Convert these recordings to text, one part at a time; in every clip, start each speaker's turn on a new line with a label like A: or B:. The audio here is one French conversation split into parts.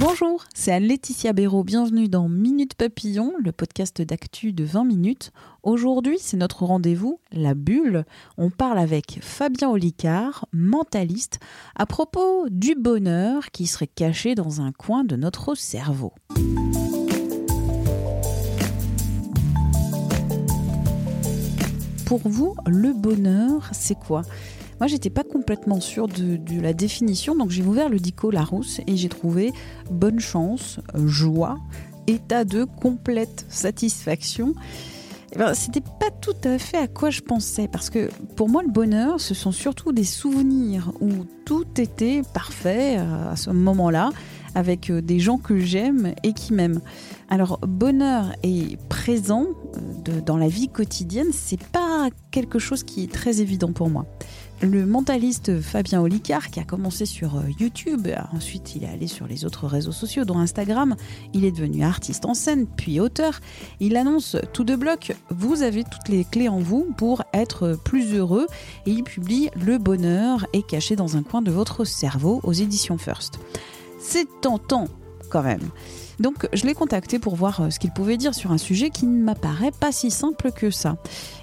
A: Bonjour, c'est Anne-Laetitia Béraud. Bienvenue dans Minute Papillon, le podcast d'actu de 20 minutes. Aujourd'hui, c'est notre rendez-vous, la bulle. On parle avec Fabien Olicard, mentaliste, à propos du bonheur qui serait caché dans un coin de notre cerveau. Pour vous, le bonheur, c'est quoi? Moi, j'étais pas complètement sûre de, la définition, donc j'ai ouvert le dico Larousse et j'ai trouvé bonne chance, joie, état de complète satisfaction. Eh ben, c'était pas tout à fait à quoi je pensais, parce que pour moi, le bonheur, ce sont surtout des souvenirs où tout était parfait euh, à ce moment-là, avec euh, des gens que j'aime et qui m'aiment. Alors, bonheur et présent euh, dans la vie quotidienne, c'est pas quelque chose qui est très évident pour moi le mentaliste Fabien Olicard, qui a commencé sur euh, YouTube, ensuite il est allé sur les autres réseaux sociaux, dont Instagram, il est devenu artiste en scène, puis auteur. Il annonce tout de bloc, vous avez toutes les clés en vous pour être plus heureux, et il publie Le bonheur est caché dans un coin de votre cerveau aux éditions First. C'est tentant quand même. Donc je l'ai contacté pour voir euh, ce qu'il pouvait dire sur un sujet qui ne m'apparaît pas si simple que ça.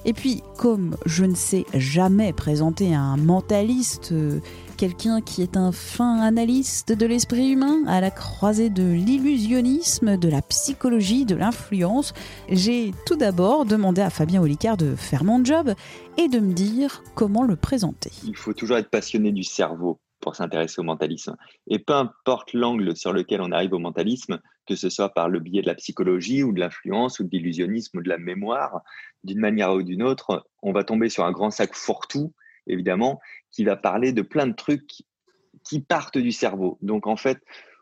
A: Et puis, comme je ne sais jamais présenter un mentaliste, euh, quelqu'un qui est un fin analyste de l'esprit humain à la croisée de l'illusionnisme, de la psychologie, de l'influence, j'ai tout d'abord demandé à Fabien Olicard de faire mon job et de me dire comment le présenter.
B: Il faut toujours être passionné du cerveau pour s'intéresser au mentalisme. Et peu importe l'angle sur lequel on arrive au mentalisme, que ce soit par le biais de la psychologie ou de l'influence ou de l'illusionnisme ou de la mémoire, d'une manière ou d'une autre, on va tomber sur un grand sac fourre-tout, évidemment, qui va parler de plein de trucs qui partent du cerveau. Donc en fait,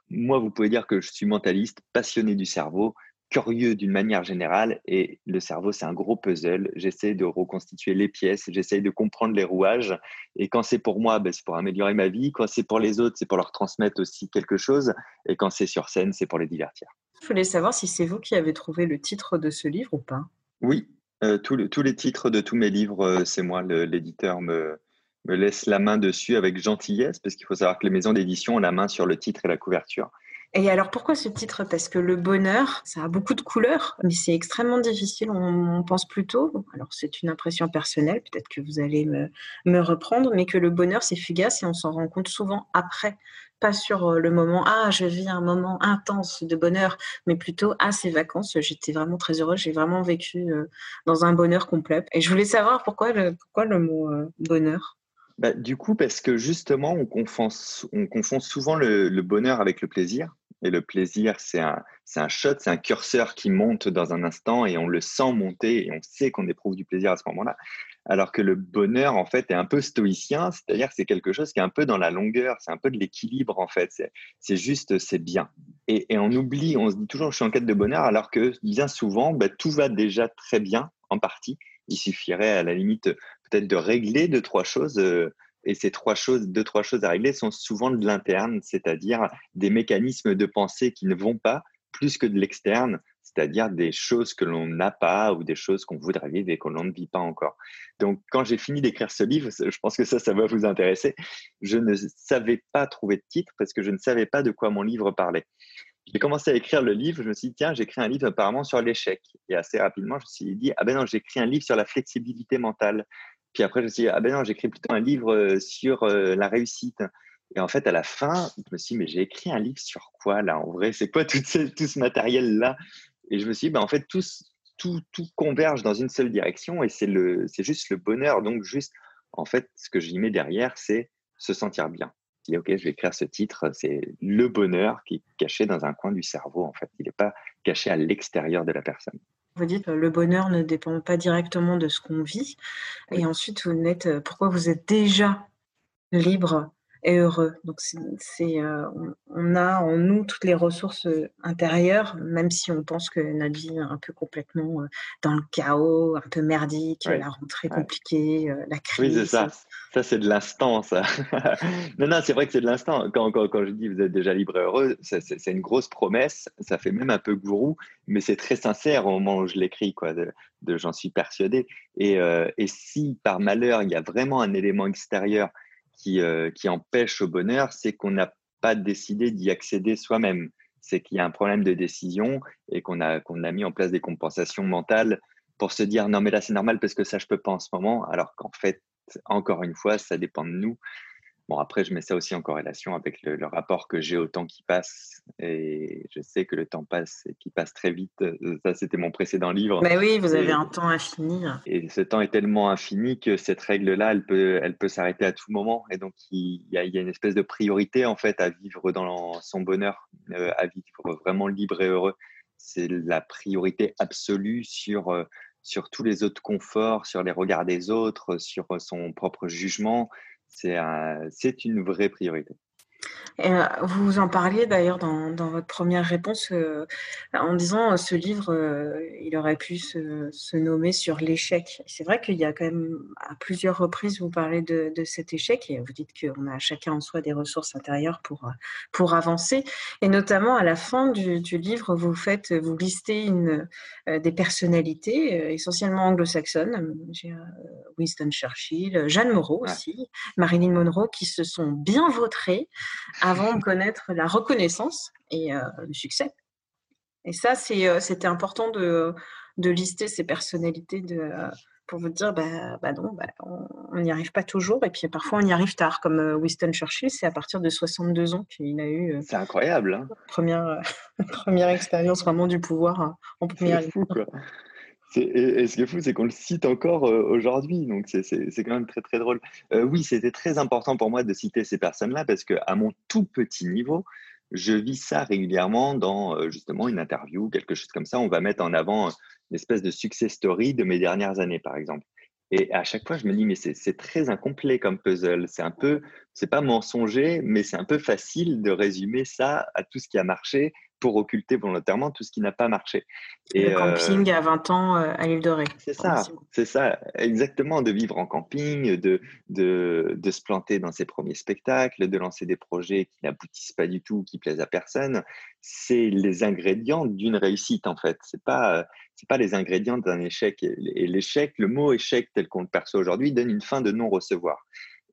B: moi, vous pouvez dire que je suis mentaliste, passionné du cerveau, curieux d'une manière générale et le cerveau, c'est un gros puzzle. J'essaie de reconstituer les pièces, j'essaie de comprendre les rouages et quand c'est pour moi, ben, c'est pour améliorer ma vie. Quand c'est pour les autres, c'est pour leur transmettre aussi quelque chose et quand c'est sur scène, c'est pour les divertir.
C: Je voulais savoir si c'est vous qui avez trouvé le titre de ce livre ou pas.
B: Oui, euh, tous les titres de tous mes livres, euh, c'est moi, l'éditeur me, me laisse la main dessus avec gentillesse parce qu'il faut savoir que les maisons d'édition ont la main sur le titre et la couverture.
C: Et alors pourquoi ce titre? Parce que le bonheur, ça a beaucoup de couleurs, mais c'est extrêmement difficile, on, pense plutôt, alors c'est une impression personnelle, peut-être que vous allez me, reprendre, mais que le bonheur c'est fugace et on s'en rend compte souvent après, pas sur euh, le moment, ah je vis un moment intense de bonheur, mais plutôt, ah ces vacances, j'étais vraiment très heureuse, j'ai vraiment vécu euh, dans un bonheur complet. Et je voulais savoir pourquoi le, pourquoi le mot euh, bonheur?
B: Bah, du coup, parce que justement, on confond, on confond souvent le, bonheur avec le plaisir. Et le plaisir, c'est un, un shot, c'est un curseur qui monte dans un instant et on le sent monter et on sait qu'on éprouve du plaisir à ce moment-là. Alors que le bonheur, en fait, est un peu stoïcien, c'est-à-dire que c'est quelque chose qui est un peu dans la longueur, c'est un peu de l'équilibre, en fait. C'est juste, c'est bien. Et, et, on oublie, on se dit toujours, je suis en quête de bonheur, alors que bien souvent, bah, tout va déjà très bien, en partie. Il suffirait, à la limite, peut-être de régler deux, trois choses. Euh, et ces trois choses, deux, trois choses à régler sont souvent de l'interne, c'est-à-dire des mécanismes de pensée qui ne vont pas plus que de l'externe, c'est-à-dire des choses que l'on n'a pas ou des choses qu'on voudrait vivre et que l'on ne vit pas encore. Donc, quand j'ai fini d'écrire ce livre, je pense que ça, ça va vous intéresser, je ne savais pas trouver de titre parce que je ne savais pas de quoi mon livre parlait. J'ai commencé à écrire le livre, je me suis dit, tiens, j'écris un livre apparemment sur l'échec. Et assez rapidement, je me suis dit, ah ben non, j'écris un livre sur la flexibilité mentale. Puis après, je me suis dit, ah ben non, j'écris plutôt un livre euh, sur euh, la réussite. Et en fait, à la fin, je me suis dit, mais j'ai écrit un livre sur quoi là En vrai, c'est quoi tout ce, matériel-là? Et je me suis dit, ben, en fait, tout, tout, tout converge dans une seule direction et c'est juste le bonheur. Donc, juste, en fait, ce que j'y mets derrière, c'est se sentir bien. OK, je vais écrire ce titre, c'est le bonheur qui est caché dans un coin du cerveau, en fait. Il n'est pas caché à l'extérieur de la personne.
C: Vous dites le bonheur ne dépend pas directement de ce qu'on vit. Et ensuite, vous êtes pourquoi vous êtes déjà libre et heureux. Donc, c'est, euh, on, a en nous toutes les ressources euh, intérieures, même si on pense que notre vie est un peu complètement euh, dans le chaos, un peu merdique, la rentrée compliquée, la crise.
B: Oui, c'est ça. Ça, c'est de l'instant, ça. non, non, c'est vrai que c'est de l'instant. Quand, quand, quand, je dis vous êtes déjà libre et heureux, c'est, une grosse promesse. Ça fait même un peu gourou, mais c'est très sincère au moment où je l'écris, quoi. De, de j'en suis persuadé. Et, et si par malheur, il y a vraiment un élément extérieur qui, euh, qui empêche au bonheur, c'est qu'on n'a pas décidé d'y accéder soi-même. C'est qu'il y a un problème de décision et qu'on a, a mis en place des compensations mentales pour se dire non mais là c'est normal parce que ça je peux pas en ce moment, alors qu'en fait, encore une fois, ça dépend de nous. Bon, après, je mets ça aussi en corrélation avec le, rapport que j'ai au temps qui passe. Et je sais que le temps passe et qui passe très vite. Euh, ça, c'était mon précédent livre.
C: Mais oui, vous avez un temps infini.
B: Et ce temps est tellement infini que cette règle-là, elle peut, elle peut s'arrêter à tout moment. Et donc, il y, a, il y, a, une espèce de priorité, en fait, à vivre dans son bonheur, euh, à vivre vraiment libre et heureux. C'est la priorité absolue sur, euh, sur tous les autres conforts, sur les regards des autres, sur son propre jugement c'est une vraie priorité.
C: Euh, vous en parliez d'ailleurs dans, votre première réponse euh, en disant euh, ce livre, il aurait pu se, nommer sur l'échec. C'est vrai qu'il y a quand même à plusieurs reprises vous parlez de, cet échec et vous dites qu'on a chacun en soi des ressources intérieures pour, pour avancer. Et notamment à la fin du, livre, vous faites, vous listez une, des personnalités essentiellement anglo-saxonnes, Winston Churchill, Jeanne Moreau aussi, Marilyn Monroe, qui se sont bien vautrées avant de connaître la reconnaissance et euh, le succès. Et ça, euh, c'était important de, de, lister ces personnalités de, pour vous dire, bah, bah non, bah, on n'y arrive pas toujours. Et puis parfois, on y arrive tard, comme euh, Winston Churchill, c'est à partir de 62 ans qu'il a eu.
B: c'est incroyable. Hein
C: première, première expérience vraiment du pouvoir en première
B: ligne. Et, ce qui est fou, c'est qu'on le cite encore aujourd'hui, donc c'est quand même très très drôle. oui, c'était très important pour moi de citer ces personnes-là parce qu'à mon tout petit niveau, je vis ça régulièrement dans justement une interview, quelque chose comme ça. On va mettre en avant une espèce de success story de mes dernières années, par exemple. Et à chaque fois, je me dis, mais c'est très incomplet comme puzzle. C'est un peu, c'est pas mensonger, mais c'est un peu facile de résumer ça à tout ce qui a marché pour occulter volontairement tout ce qui n'a pas marché.
C: Et, le camping à 20 ans euh, à l'île de Ré.
B: C'est ça, c'est ça, exactement, de vivre en camping, de, de, de, se planter dans ses premiers spectacles, de lancer des projets qui n'aboutissent pas du tout, qui plaisent à personne. C'est les ingrédients d'une réussite, en fait. C'est pas, c'est pas les ingrédients d'un échec. Et l'échec, le mot échec tel qu'on le perçoit aujourd'hui, donne une fin de non-recevoir.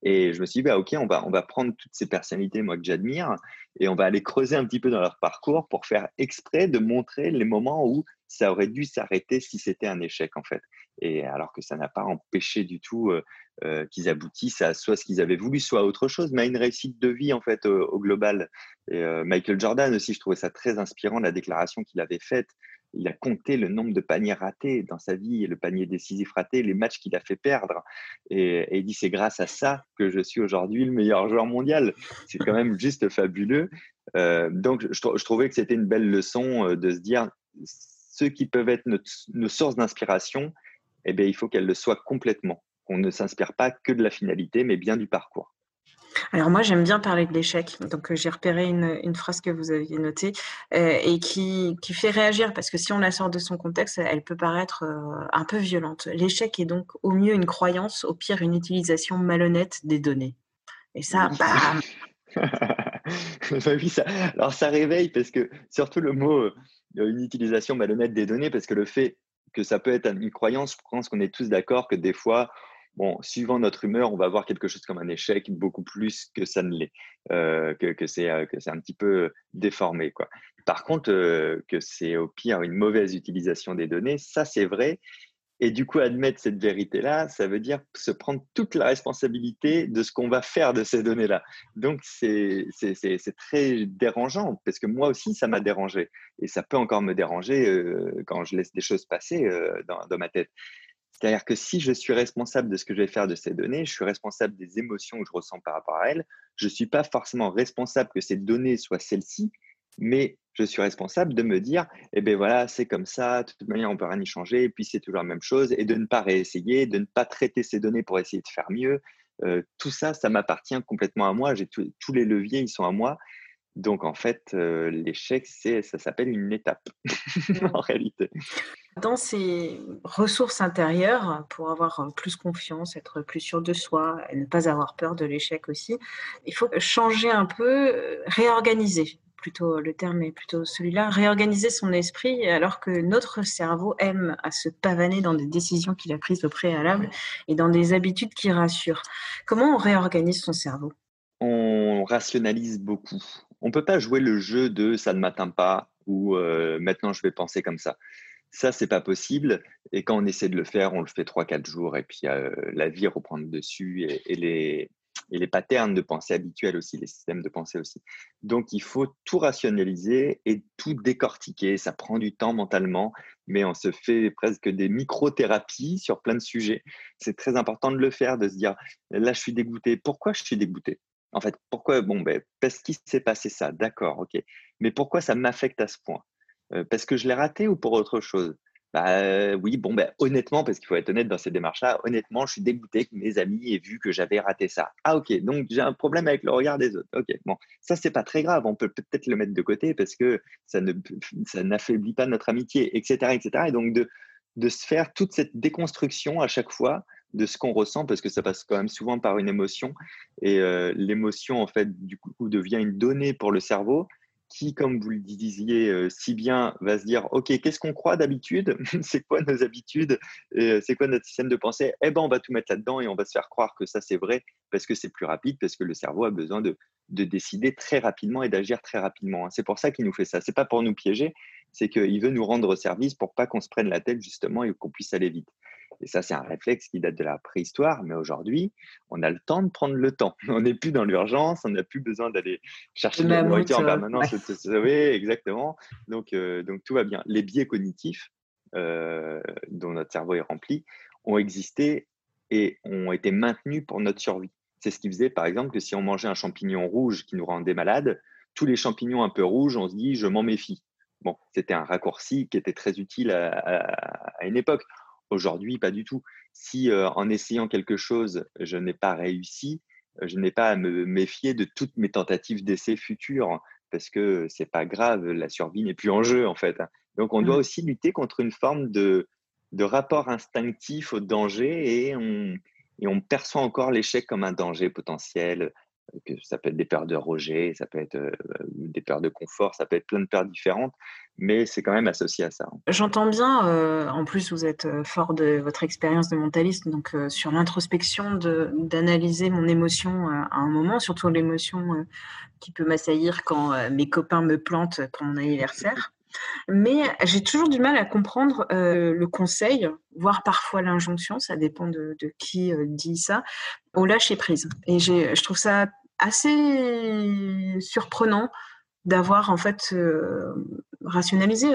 B: Et je me suis dit, bah, OK, on va, on va prendre toutes ces personnalités, moi, que j'admire, et on va aller creuser un petit peu dans leur parcours pour faire exprès de montrer les moments où ça aurait dû s'arrêter si c'était un échec, en fait. Et alors que ça n'a pas empêché du tout euh, euh, qu'ils aboutissent à soit ce qu'ils avaient voulu, soit à autre chose, mais à une réussite de vie, en fait, au, global. Euh, Michael Jordan aussi, je trouvais ça très inspirant, la déclaration qu'il avait faite il a compté le nombre de paniers ratés dans sa vie, le panier décisif raté, les matchs qu'il a fait perdre. Et, il dit c'est grâce à ça que je suis aujourd'hui le meilleur joueur mondial. C'est quand même juste fabuleux. Euh, donc je, trouvais que c'était une belle leçon euh, de se dire ceux qui peuvent être nos, sources d'inspiration, eh bien, il faut qu'elles le soient complètement. Qu'on ne s'inspire pas que de la finalité, mais bien du parcours.
C: Alors moi, j'aime bien parler de l'échec. Donc euh, j'ai repéré une, phrase que vous aviez notée euh, et qui, fait réagir parce que si on la sort de son contexte, elle peut paraître euh, un peu violente. L'échec est donc au mieux une croyance, au pire une utilisation malhonnête des données. Et ça, bam
B: oui, ça, alors ça réveille parce que surtout le mot une utilisation malhonnête des données parce que le fait que ça peut être une croyance, je pense qu'on est tous d'accord que des fois bon, suivant notre humeur, on va voir quelque chose comme un échec beaucoup plus que ça ne l'est, euh, que, que c'est euh, un petit peu déformé. Quoi. Par contre, euh, que c'est au pire une mauvaise utilisation des données, ça c'est vrai. Et du coup, admettre cette vérité-là, ça veut dire se prendre toute la responsabilité de ce qu'on va faire de ces données-là. Donc, c'est très dérangeant, parce que moi aussi, ça m'a dérangé. Et ça peut encore me déranger euh, quand je laisse des choses passer euh, dans, ma tête. C'est-à-dire que si je suis responsable de ce que je vais faire de ces données, je suis responsable des émotions que je ressens par rapport à elles. Je ne suis pas forcément responsable que ces données soient celles-ci, Mais je suis responsable de me dire, eh bien voilà, c'est comme ça, de toute manière, on peut rien y changer, et puis c'est toujours la même chose, et de ne pas réessayer, de ne pas traiter ces données pour essayer de faire mieux. Euh, tout ça, ça m'appartient complètement à moi. J'ai tous les leviers, ils sont à moi. Donc en fait, euh, l'échec, c'est, ça s'appelle une étape en réalité.
C: Dans ces ressources intérieures, pour avoir plus confiance, être plus sûr de soi et ne pas avoir peur de l'échec aussi, il faut changer un peu, euh, réorganiser plutôt le terme est plutôt celui-là, réorganiser son esprit alors que notre cerveau aime à se pavaner dans des décisions qu'il a prises au préalable et dans des habitudes qui rassurent. Comment on réorganise son cerveau?
B: On rationalise beaucoup. On ne peut pas jouer le jeu de ça ne m'atteint pas ou euh, maintenant je vais penser comme ça. Ça, c'est pas possible. Et quand on essaie de le faire, on le fait 3-4 jours et puis euh, la vie reprend le dessus et les, et les patterns de pensée habituels aussi, les systèmes de pensée aussi. Donc, il faut tout rationaliser et tout décortiquer. Ça prend du temps mentalement, mais on se fait presque des micro-thérapies sur plein de sujets. C'est très important de le faire, de se dire, là, je suis dégoûté. Pourquoi je suis dégoûté? En fait, pourquoi Bon, ben, parce qu'il s'est passé ça, d'accord, ok. Mais pourquoi ça m'affecte à ce point? Parce que je l'ai raté ou pour autre chose? Bah, oui, bon, ben, honnêtement, parce qu'il faut être honnête dans ces démarches-là, honnêtement, je suis dégoûté que mes amis aient vu que j'avais raté ça. Ah, ok, donc j'ai un problème avec le regard des autres. Ok, bon, ça, c'est pas très grave. On peut peut-être le mettre de côté parce que ça ne, ça n'affaiblit pas notre amitié, etc., etc. Et donc, de, de se faire toute cette déconstruction à chaque fois de ce qu'on ressent, parce que ça passe quand même souvent par une émotion. Et euh, l'émotion, en fait, du coup, devient une donnée pour le cerveau qui, comme vous le disiez euh, si bien, va se dire, OK, qu'est-ce qu'on croit d'habitude? C'est quoi nos habitudes? Euh, C'est quoi notre système de pensée? Eh ben, on va tout mettre là-dedans et on va se faire croire que ça, c'est vrai parce que c'est plus rapide, parce que le cerveau a besoin de, de décider très rapidement et d'agir très rapidement. Hein. C'est pour ça qu'il nous fait ça. C'est pas pour nous piéger, c'est qu'il veut nous rendre service pour pas qu'on se prenne la tête justement et qu'on puisse aller vite. Et ça, c'est un réflexe qui date de la préhistoire, mais aujourd'hui, on a le temps de prendre le temps. On n'est plus dans l'urgence, on n'a plus besoin d'aller chercher de la nourriture en euh, permanence. Oui, exactement. Donc, euh, donc, tout va bien. Les biais cognitifs euh, dont notre cerveau est rempli ont existé et ont été maintenus pour notre survie. C'est ce qui faisait, par exemple, que si on mangeait un champignon rouge qui nous rendait malade, tous les champignons un peu rouges, on se dit, je m'en méfie. Bon, c'était un raccourci qui était très utile à une époque. Aujourd'hui, pas du tout. Si euh, en essayant quelque chose, je n'ai pas réussi, euh, je n'ai pas à me méfier de toutes mes tentatives d'essai futures parce que c'est pas grave, la survie n'est plus en jeu en fait. Donc on doit mmh. aussi lutter contre une forme de, de rapport instinctif au danger et on, et on perçoit encore l'échec comme un danger potentiel, que ça peut être des peurs de rejet, ça peut être euh, des peurs de confort, ça peut être plein de peurs différentes, mais c'est quand même associé à ça.
C: J'entends bien, euh, en plus vous êtes euh, fort de votre expérience de mentaliste, donc sur l'introspection d'analyser mon émotion à un moment, surtout l'émotion qui peut m'assaillir quand mes copains me plantent pour mon anniversaire. Mais j'ai toujours du mal à comprendre le conseil, voire parfois l'injonction, ça dépend de, qui dit ça, au lâcher prise. Et je trouve ça assez surprenant d'avoir en fait rationalisé.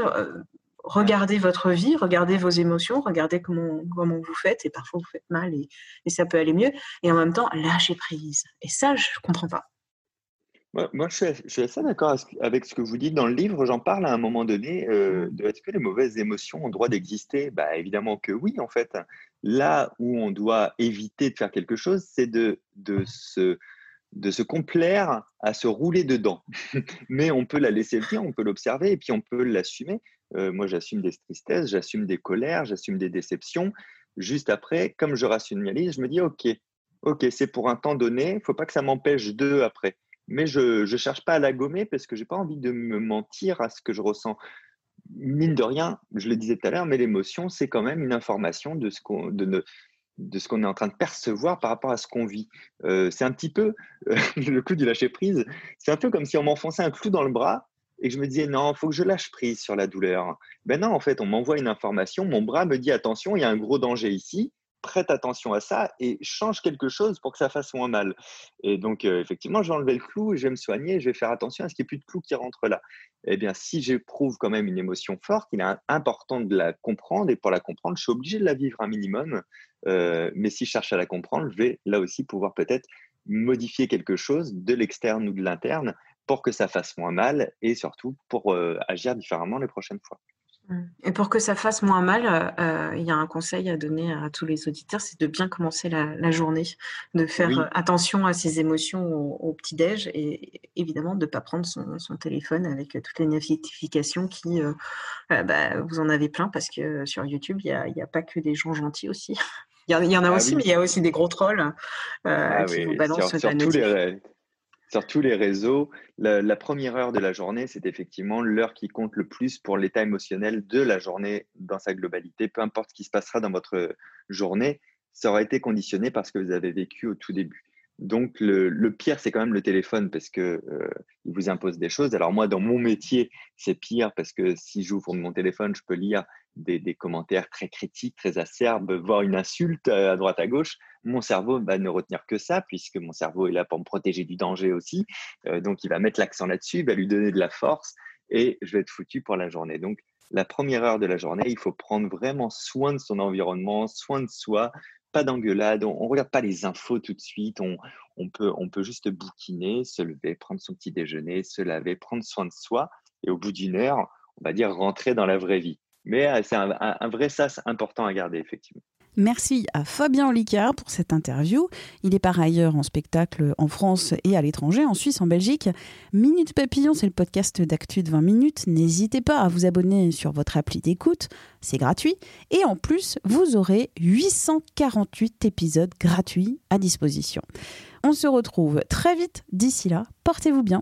C: regardez votre vie, regardez vos émotions, regardez comment, comment vous faites, et parfois vous faites mal et, et ça peut aller mieux, et en même temps lâcher prise. Et ça, je ne comprends pas.
B: Moi, je, suis, assez d'accord avec ce que vous dites dans le livre. J'en parle à un moment donné euh, de est-ce que les mauvaises émotions ont droit d'exister? Bah, Évidemment que oui, en fait. Là où on doit éviter de faire quelque chose, c'est de, de, se, de se complaire à se rouler dedans. Mais on peut la laisser venir, on peut l'observer et puis on peut l'assumer. Euh, moi, j'assume des tristesses, j'assume des colères, j'assume des déceptions. Juste après, comme je rationalise, je me dis OK, OK, c'est pour un temps donné, il ne faut pas que ça m'empêche de après mais je ne cherche pas à la gommer parce que j'ai pas envie de me mentir à ce que je ressens. Mine de rien, je le disais tout à l'heure, mais l'émotion, c'est quand même une information de ce qu'on de, de ce qu'on est en train de percevoir par rapport à ce qu'on vit. Euh, c'est un petit peu le coup du lâcher prise. C'est un peu comme si on m'enfonçait un clou dans le bras et que je me disais non, il faut que je lâche prise sur la douleur. Ben non, en fait, on m'envoie une information, mon bras me dit attention, il y a un gros danger ici prête attention à ça et change quelque chose pour que ça fasse moins mal. Et donc, euh, effectivement, je vais le clou, je vais me soigner, je vais faire attention à ce qu'il n'y ait plus de clou qui rentre là. Eh bien, si j'éprouve quand même une émotion forte, il est important de la comprendre et pour la comprendre, je suis obligé de la vivre un minimum. Euh, mais si je cherche à la comprendre, je vais là aussi pouvoir peut-être modifier quelque chose de l'externe ou de l'interne pour que ça fasse moins mal et surtout pour agir différemment les prochaines fois.
C: Mmh. Et pour que ça fasse moins mal, euh, euh, il y a un conseil à donner à tous les auditeurs, c'est de bien commencer la, journée, de faire euh, attention à ses émotions au, petit-déj et évidemment de ne pas prendre son, téléphone avec toutes les notifications qui, bah, vous en avez plein parce que sur YouTube, il n'y a, pas que des gens gentils aussi. Il y, en a ah aussi, mais il y a aussi des gros trolls ah qui vous balancent
B: sur, la sur tous les réseaux, la, première heure de la journée, c'est effectivement l'heure qui compte le plus pour l'état émotionnel de la journée dans sa globalité. Peu importe ce qui se passera dans votre journée, ça aura été conditionné parce que vous avez vécu au tout début. Donc le, pire, c'est quand même le téléphone parce que euh, il vous impose des choses. Alors moi, dans mon métier, c'est pire parce que si j'ouvre mon téléphone, je peux lire des, commentaires très critiques, très acerbes, voire une insulte à droite à gauche, mon cerveau va ne retenir que ça, puisque mon cerveau est là pour me protéger du danger aussi. Euh, donc, il va mettre l'accent là-dessus, il va lui donner de la force et je vais être foutu pour la journée. Donc, la première heure de la journée, il faut prendre vraiment soin de son environnement, soin de soi, pas d'engueulade, on ne regarde pas les infos tout de suite, on, peut, on peut juste bouquiner, se lever, prendre son petit déjeuner, se laver, prendre soin de soi, et au bout d'une heure, on va dire rentrer dans la vraie vie. Mais euh, c'est un, vrai sas important à garder, effectivement.
A: Merci à Fabien Olicard pour cette interview. Il est par ailleurs en spectacle en France et à l'étranger, en Suisse, en Belgique. Minute Papillon, c'est le podcast d'actu de 20 minutes. N'hésitez pas à vous abonner sur votre appli d'écoute, c'est gratuit. Et en plus, vous aurez 848 épisodes gratuits à disposition. On se retrouve très vite. D'ici là, portez-vous bien.